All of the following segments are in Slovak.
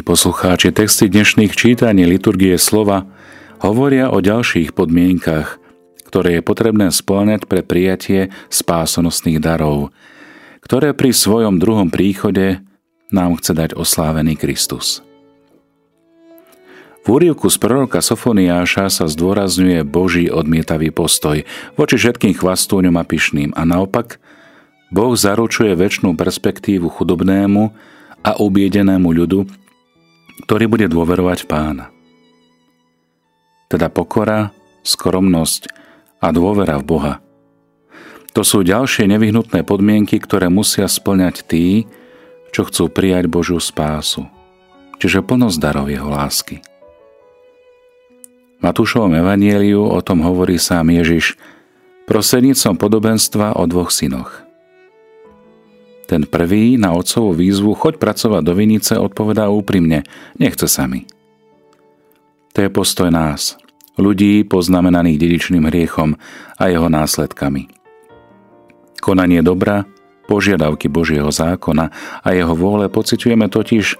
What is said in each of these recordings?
Milí poslucháči, texty dnešných čítaní liturgie slova hovoria o ďalších podmienkach, ktoré je potrebné splňať pre prijatie spásonosných darov, ktoré pri svojom druhom príchode nám chce dať oslávený Kristus. V úrivku z proroka Sofoniáša sa zdôrazňuje Boží odmietavý postoj voči všetkým chvastúňom a pyšným a naopak Boh zaručuje väčšnú perspektívu chudobnému a ubiedenému ľudu, ktorý bude dôverovať pána. Teda pokora, skromnosť a dôvera v Boha. To sú ďalšie nevyhnutné podmienky, ktoré musia splňať tí, čo chcú prijať Božiu spásu, čiže plnosť darov Jeho lásky. V Matúšovom evanieliu o tom hovorí sám Ježiš prostredníctvom podobenstva o dvoch synoch – ten prvý na otcovú výzvu choď pracovať do vinice odpovedá úprimne, nechce sa mi. To je postoj nás, ľudí poznamenaných dedičným hriechom a jeho následkami. Konanie dobra, požiadavky Božieho zákona a jeho vôle pociťujeme totiž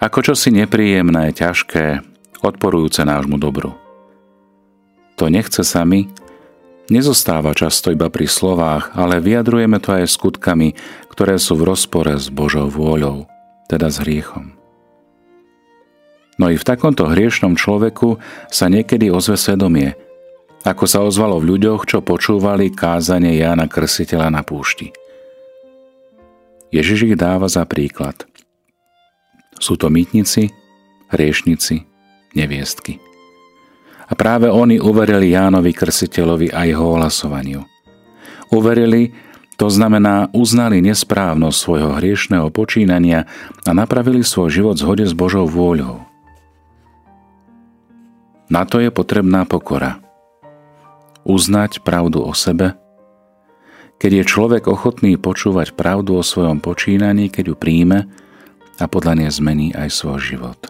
ako čosi nepríjemné, ťažké, odporujúce nášmu dobru. To nechce sa mi, nezostáva často iba pri slovách, ale vyjadrujeme to aj skutkami, ktoré sú v rozpore s Božou vôľou, teda s hriechom. No i v takomto hriešnom človeku sa niekedy ozve svedomie, ako sa ozvalo v ľuďoch, čo počúvali kázanie Jána Krsiteľa na púšti. Ježiš ich dáva za príklad. Sú to mýtnici, hriešnici, neviestky. A práve oni uverili Jánovi Krsiteľovi a jeho ohlasovaniu. Uverili, to znamená uznali nesprávnosť svojho hriešného počínania a napravili svoj život zhode s Božou vôľou. Na to je potrebná pokora. Uznať pravdu o sebe, keď je človek ochotný počúvať pravdu o svojom počínaní, keď ju príjme a podľa nej zmení aj svoj život.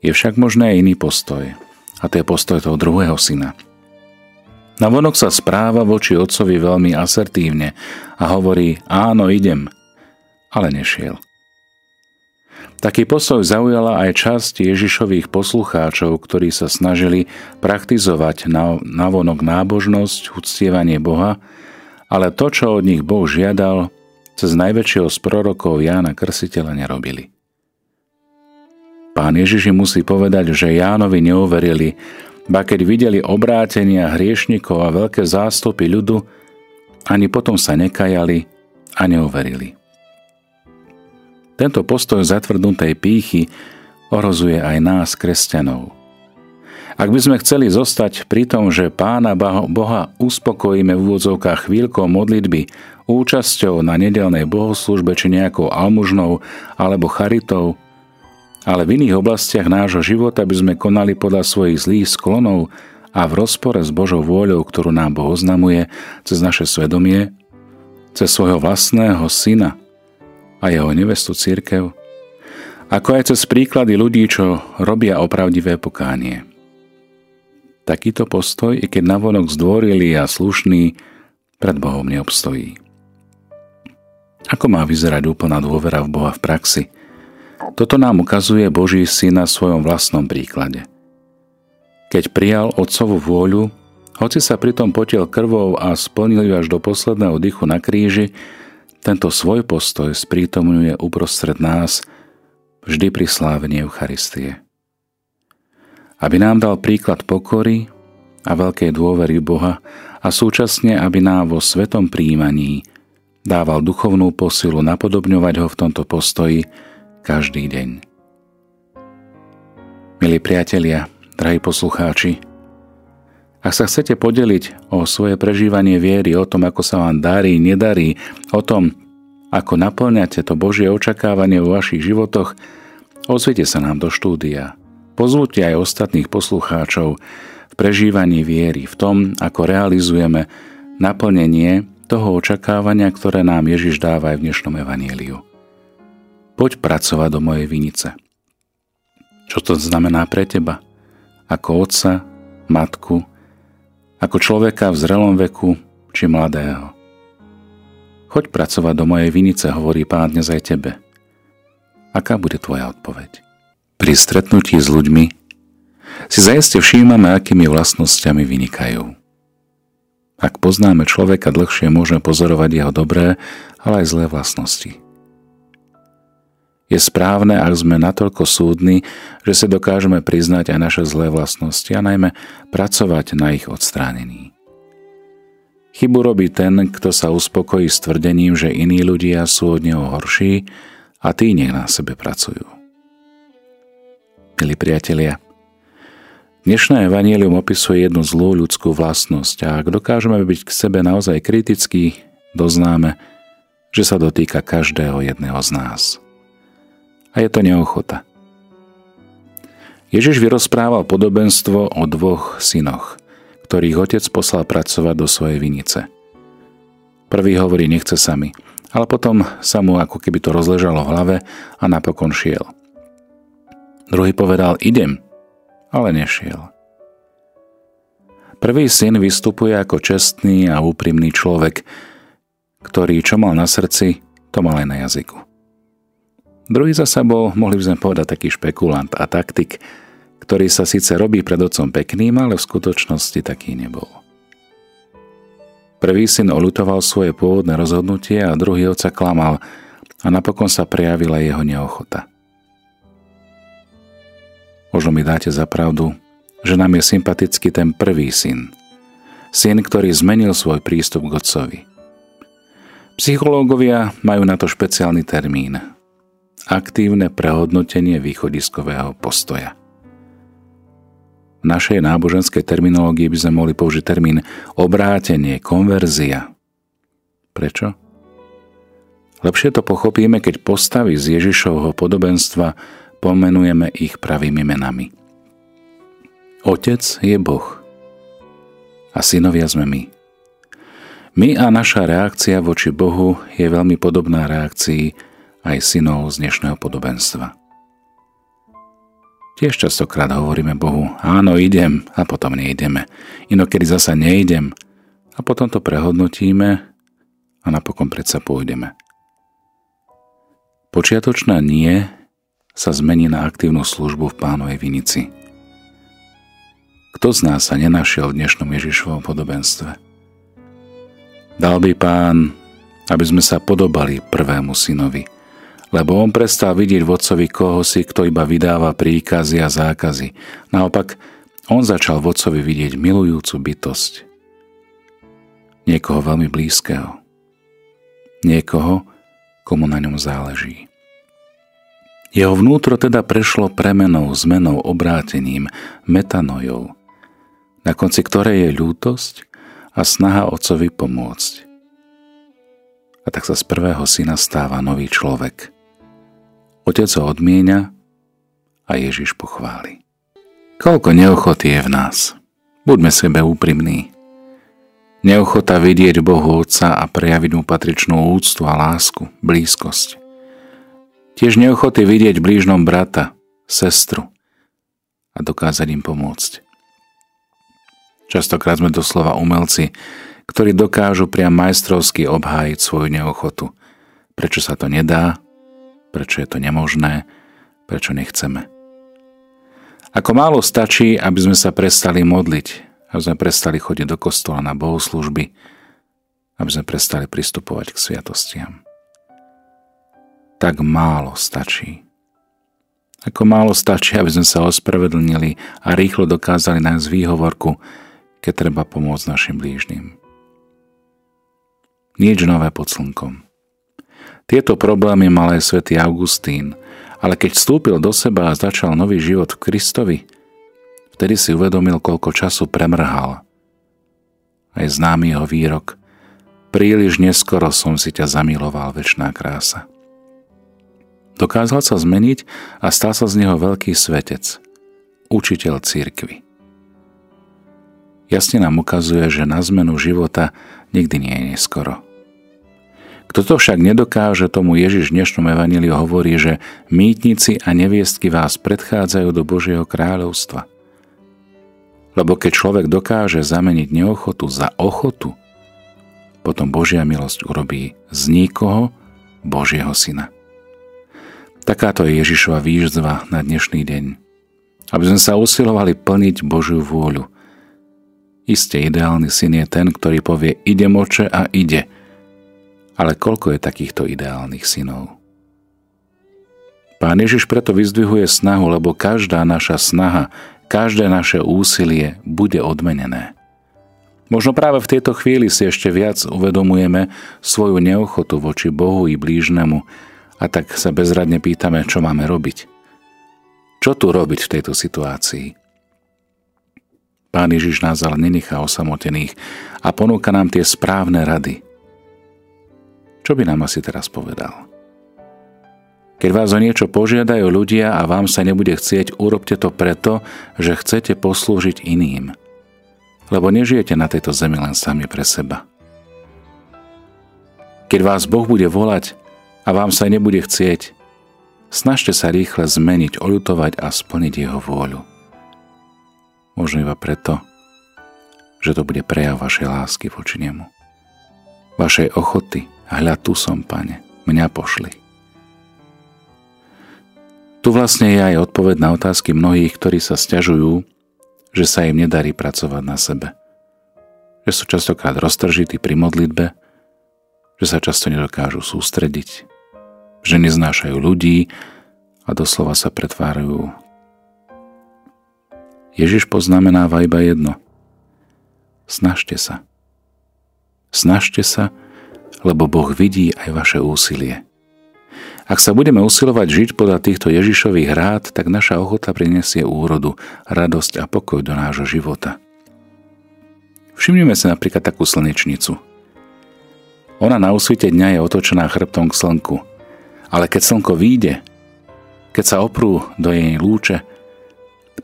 Je však možné aj iný postoj. A to je postoj toho druhého syna. Navonok sa správa voči otcovi veľmi asertívne a hovorí áno, idem, ale nešiel. Taký postoj zaujala aj časť Ježišových poslucháčov, ktorí sa snažili praktizovať navonok nábožnosť, uctievanie Boha, ale to, čo od nich Boh žiadal, cez najväčšieho z prorokov Jána Krsiteľa nerobili. Pán Ježiš musí povedať, že Jánovi neuverili, ba keď videli obrátenia hriešnikov a veľké zástupy ľudu, ani potom sa nekajali a neuverili. Tento postoj zatvrdnutej pýchy ohrozuje aj nás, kresťanov. Ak by sme chceli zostať pri tom, že Pána Boha uspokojíme v úvodzovkách chvíľkou modlitby, účasťou na nedelnej bohoslužbe či nejakou almužnou alebo charitou, ale v iných oblastiach nášho života by sme konali podľa svojich zlých sklonov a v rozpore s Božou vôľou, ktorú nám Boh oznamuje cez naše svedomie, cez svojho vlastného syna a jeho nevestu církev, ako aj cez príklady ľudí, čo robia opravdivé pokánie. Takýto postoj, i keď navonok zdvorilý a slušný, pred Bohom neobstojí. Ako má vyzerať úplná dôvera v Boha v praxi – toto nám ukazuje Boží syn na svojom vlastnom príklade. Keď prijal otcovú vôľu, hoci sa pritom potiel krvou a splnil ju až do posledného dychu na kríži, tento svoj postoj sprítomňuje uprostred nás vždy pri slávení Eucharistie. Aby nám dal príklad pokory a veľkej dôvery Boha a súčasne, aby nám vo svetom príjmaní dával duchovnú posilu napodobňovať ho v tomto postoji, každý deň. Milí priatelia, drahí poslucháči, ak sa chcete podeliť o svoje prežívanie viery, o tom, ako sa vám darí, nedarí, o tom, ako naplňate to Božie očakávanie vo vašich životoch, ozvite sa nám do štúdia. Pozvúte aj ostatných poslucháčov v prežívaní viery, v tom, ako realizujeme naplnenie toho očakávania, ktoré nám Ježiš dáva aj v dnešnom evaníliu poď pracovať do mojej vinice. Čo to znamená pre teba? Ako otca, matku, ako človeka v zrelom veku či mladého. Choď pracovať do mojej vinice, hovorí pán dnes aj tebe. Aká bude tvoja odpoveď? Pri stretnutí s ľuďmi si zajeste všímame, akými vlastnosťami vynikajú. Ak poznáme človeka dlhšie, môžeme pozorovať jeho dobré, ale aj zlé vlastnosti. Je správne, ak sme natoľko súdni, že si dokážeme priznať aj naše zlé vlastnosti a najmä pracovať na ich odstránení. Chybu robí ten, kto sa uspokojí s tvrdením, že iní ľudia sú od neho horší a tí nech na sebe pracujú. Milí priatelia, dnešné evanílium opisuje jednu zlú ľudskú vlastnosť a ak dokážeme byť k sebe naozaj kritickí, doznáme, že sa dotýka každého jedného z nás. A je to neochota. Ježiš vyrozprával podobenstvo o dvoch synoch – ktorých otec poslal pracovať do svojej vinice. Prvý hovorí, nechce sa mi, ale potom sa mu ako keby to rozležalo v hlave a napokon šiel. Druhý povedal, idem, ale nešiel. Prvý syn vystupuje ako čestný a úprimný človek, ktorý čo mal na srdci, to mal aj na jazyku. Druhý zasa bol, mohli by sme povedať, taký špekulant a taktik, ktorý sa síce robí pred otcom pekným, ale v skutočnosti taký nebol. Prvý syn olutoval svoje pôvodné rozhodnutie a druhý otca klamal a napokon sa prejavila jeho neochota. Možno mi dáte za pravdu, že nám je sympatický ten prvý syn. Syn, ktorý zmenil svoj prístup k otcovi. Psychológovia majú na to špeciálny termín. Aktívne prehodnotenie východiskového postoja. V našej náboženskej terminológii by sme mohli použiť termín obrátenie, konverzia. Prečo? Lepšie to pochopíme, keď postavy z Ježišovho podobenstva pomenujeme ich pravými menami. Otec je Boh a synovia sme my. My a naša reakcia voči Bohu je veľmi podobná reakcii aj synov z dnešného podobenstva. Tiež častokrát hovoríme Bohu, áno, idem a potom neideme. Inokedy zasa neidem a potom to prehodnotíme a napokon predsa pôjdeme. Počiatočná nie sa zmení na aktívnu službu v pánovej vinici. Kto z nás sa nenašiel v dnešnom Ježišovom podobenstve? Dal by pán, aby sme sa podobali prvému synovi – lebo on prestal vidieť vodcovi kohosi, kto iba vydáva príkazy a zákazy. Naopak, on začal vodcovi vidieť milujúcu bytosť. Niekoho veľmi blízkeho. Niekoho, komu na ňom záleží. Jeho vnútro teda prešlo premenou, zmenou, obrátením, metanojou, na konci ktorej je ľútosť a snaha otcovi pomôcť. A tak sa z prvého syna stáva nový človek – Otec ho odmienia a Ježiš pochváli. Koľko neochoty je v nás. Buďme sebe úprimní. Neochota vidieť Bohu Otca a prejaviť mu patričnú úctu a lásku, blízkosť. Tiež neochoty vidieť blížnom brata, sestru a dokázať im pomôcť. Častokrát sme doslova umelci, ktorí dokážu priam majstrovsky obhájiť svoju neochotu. Prečo sa to nedá? Prečo je to nemožné, prečo nechceme. Ako málo stačí, aby sme sa prestali modliť, aby sme prestali chodiť do kostola na bohoslužby, aby sme prestali pristupovať k sviatostiam. Tak málo stačí. Ako málo stačí, aby sme sa ospravedlnili a rýchlo dokázali nájsť výhovorku, keď treba pomôcť našim blížnym. Nič nové pod slnkom. Tieto problémy mal aj svätý Augustín, ale keď vstúpil do seba a začal nový život v Kristovi, vtedy si uvedomil, koľko času premrhal. Aj známy jeho výrok Príliš neskoro som si ťa zamiloval, väčšiná krása. Dokázal sa zmeniť a stal sa z neho veľký svetec, učiteľ církvy. Jasne nám ukazuje, že na zmenu života nikdy nie je neskoro. Kto to však nedokáže, tomu Ježiš v dnešnom evaníliu hovorí, že mýtnici a neviestky vás predchádzajú do Božieho kráľovstva. Lebo keď človek dokáže zameniť neochotu za ochotu, potom Božia milosť urobí z nikoho Božieho syna. Takáto je Ježišova výzva na dnešný deň. Aby sme sa usilovali plniť Božiu vôľu. Isté ideálny syn je ten, ktorý povie ide moče a ide. Ale koľko je takýchto ideálnych synov? Pán Ježiš preto vyzdvihuje snahu, lebo každá naša snaha, každé naše úsilie bude odmenené. Možno práve v tejto chvíli si ešte viac uvedomujeme svoju neochotu voči Bohu i blížnemu, a tak sa bezradne pýtame, čo máme robiť. Čo tu robiť v tejto situácii? Pán Ježiš nás ale nenechá osamotených a ponúka nám tie správne rady. Čo by nám asi teraz povedal? Keď vás o niečo požiadajú ľudia a vám sa nebude chcieť, urobte to preto, že chcete poslúžiť iným. Lebo nežijete na tejto zemi len sami pre seba. Keď vás Boh bude volať, a vám sa nebude chcieť, snažte sa rýchle zmeniť, oľutovať a splniť jeho vôľu. Možno iba preto, že to bude prejav vašej lásky voči nemu. Vašej ochoty, hľad tu som, pane, mňa pošli. Tu vlastne je aj odpoveď na otázky mnohých, ktorí sa stiažujú, že sa im nedarí pracovať na sebe. Že sú častokrát roztržití pri modlitbe, že sa často nedokážu sústrediť, že neznášajú ľudí a doslova sa pretvárajú. Ježiš poznamenáva iba jedno. Snažte sa. Snažte sa, lebo Boh vidí aj vaše úsilie. Ak sa budeme usilovať žiť podľa týchto Ježišových rád, tak naša ochota prinesie úrodu, radosť a pokoj do nášho života. Všimnime si napríklad takú slnečnicu. Ona na úsvite dňa je otočená chrbtom k slnku – ale keď slnko vyjde, keď sa oprú do jej lúče,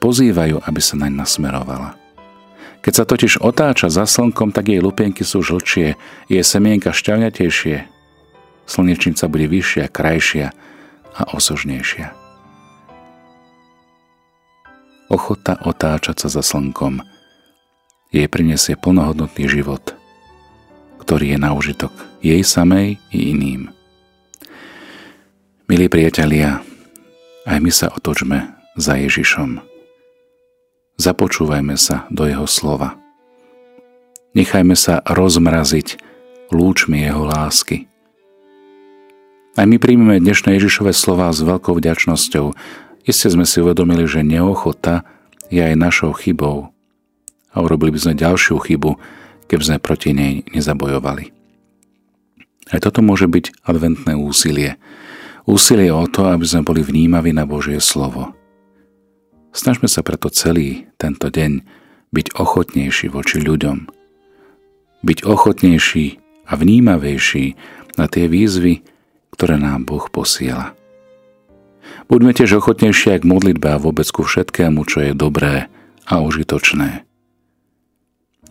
pozývajú, aby sa naň nasmerovala. Keď sa totiž otáča za slnkom, tak jej lupienky sú žlčie, jej semienka šťavňatejšie, slnečnica bude vyššia, krajšia a osožnejšia. Ochota otáčať sa za slnkom jej prinesie plnohodnotný život, ktorý je na užitok jej samej i iným. Milí priatelia, aj my sa otočme za Ježišom. Započúvajme sa do Jeho slova. Nechajme sa rozmraziť lúčmi Jeho lásky. Aj my príjmeme dnešné Ježišové slova s veľkou vďačnosťou. Isté sme si uvedomili, že neochota je aj našou chybou. A urobili by sme ďalšiu chybu, keby sme proti nej nezabojovali. Aj toto môže byť adventné úsilie – Úsilie o to, aby sme boli vnímaví na Božie slovo. Snažme sa preto celý tento deň byť ochotnejší voči ľuďom. Byť ochotnejší a vnímavejší na tie výzvy, ktoré nám Boh posiela. Buďme tiež ochotnejší k modlitbe a vôbec ku všetkému, čo je dobré a užitočné.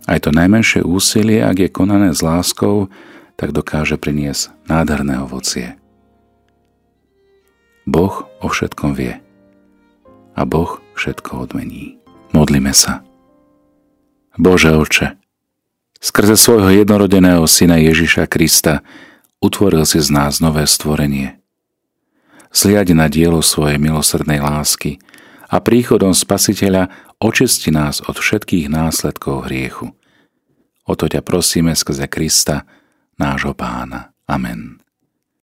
Aj to najmenšie úsilie, ak je konané s láskou, tak dokáže priniesť nádherné ovocie. Boh o všetkom vie. A Boh všetko odmení. Modlime sa. Bože oče, skrze svojho jednorodeného syna Ježiša Krista utvoril si z nás nové stvorenie. Zliadi na dielo svojej milosrdnej lásky a príchodom Spasiteľa očisti nás od všetkých následkov hriechu. O to ťa prosíme skrze Krista, nášho pána. Amen.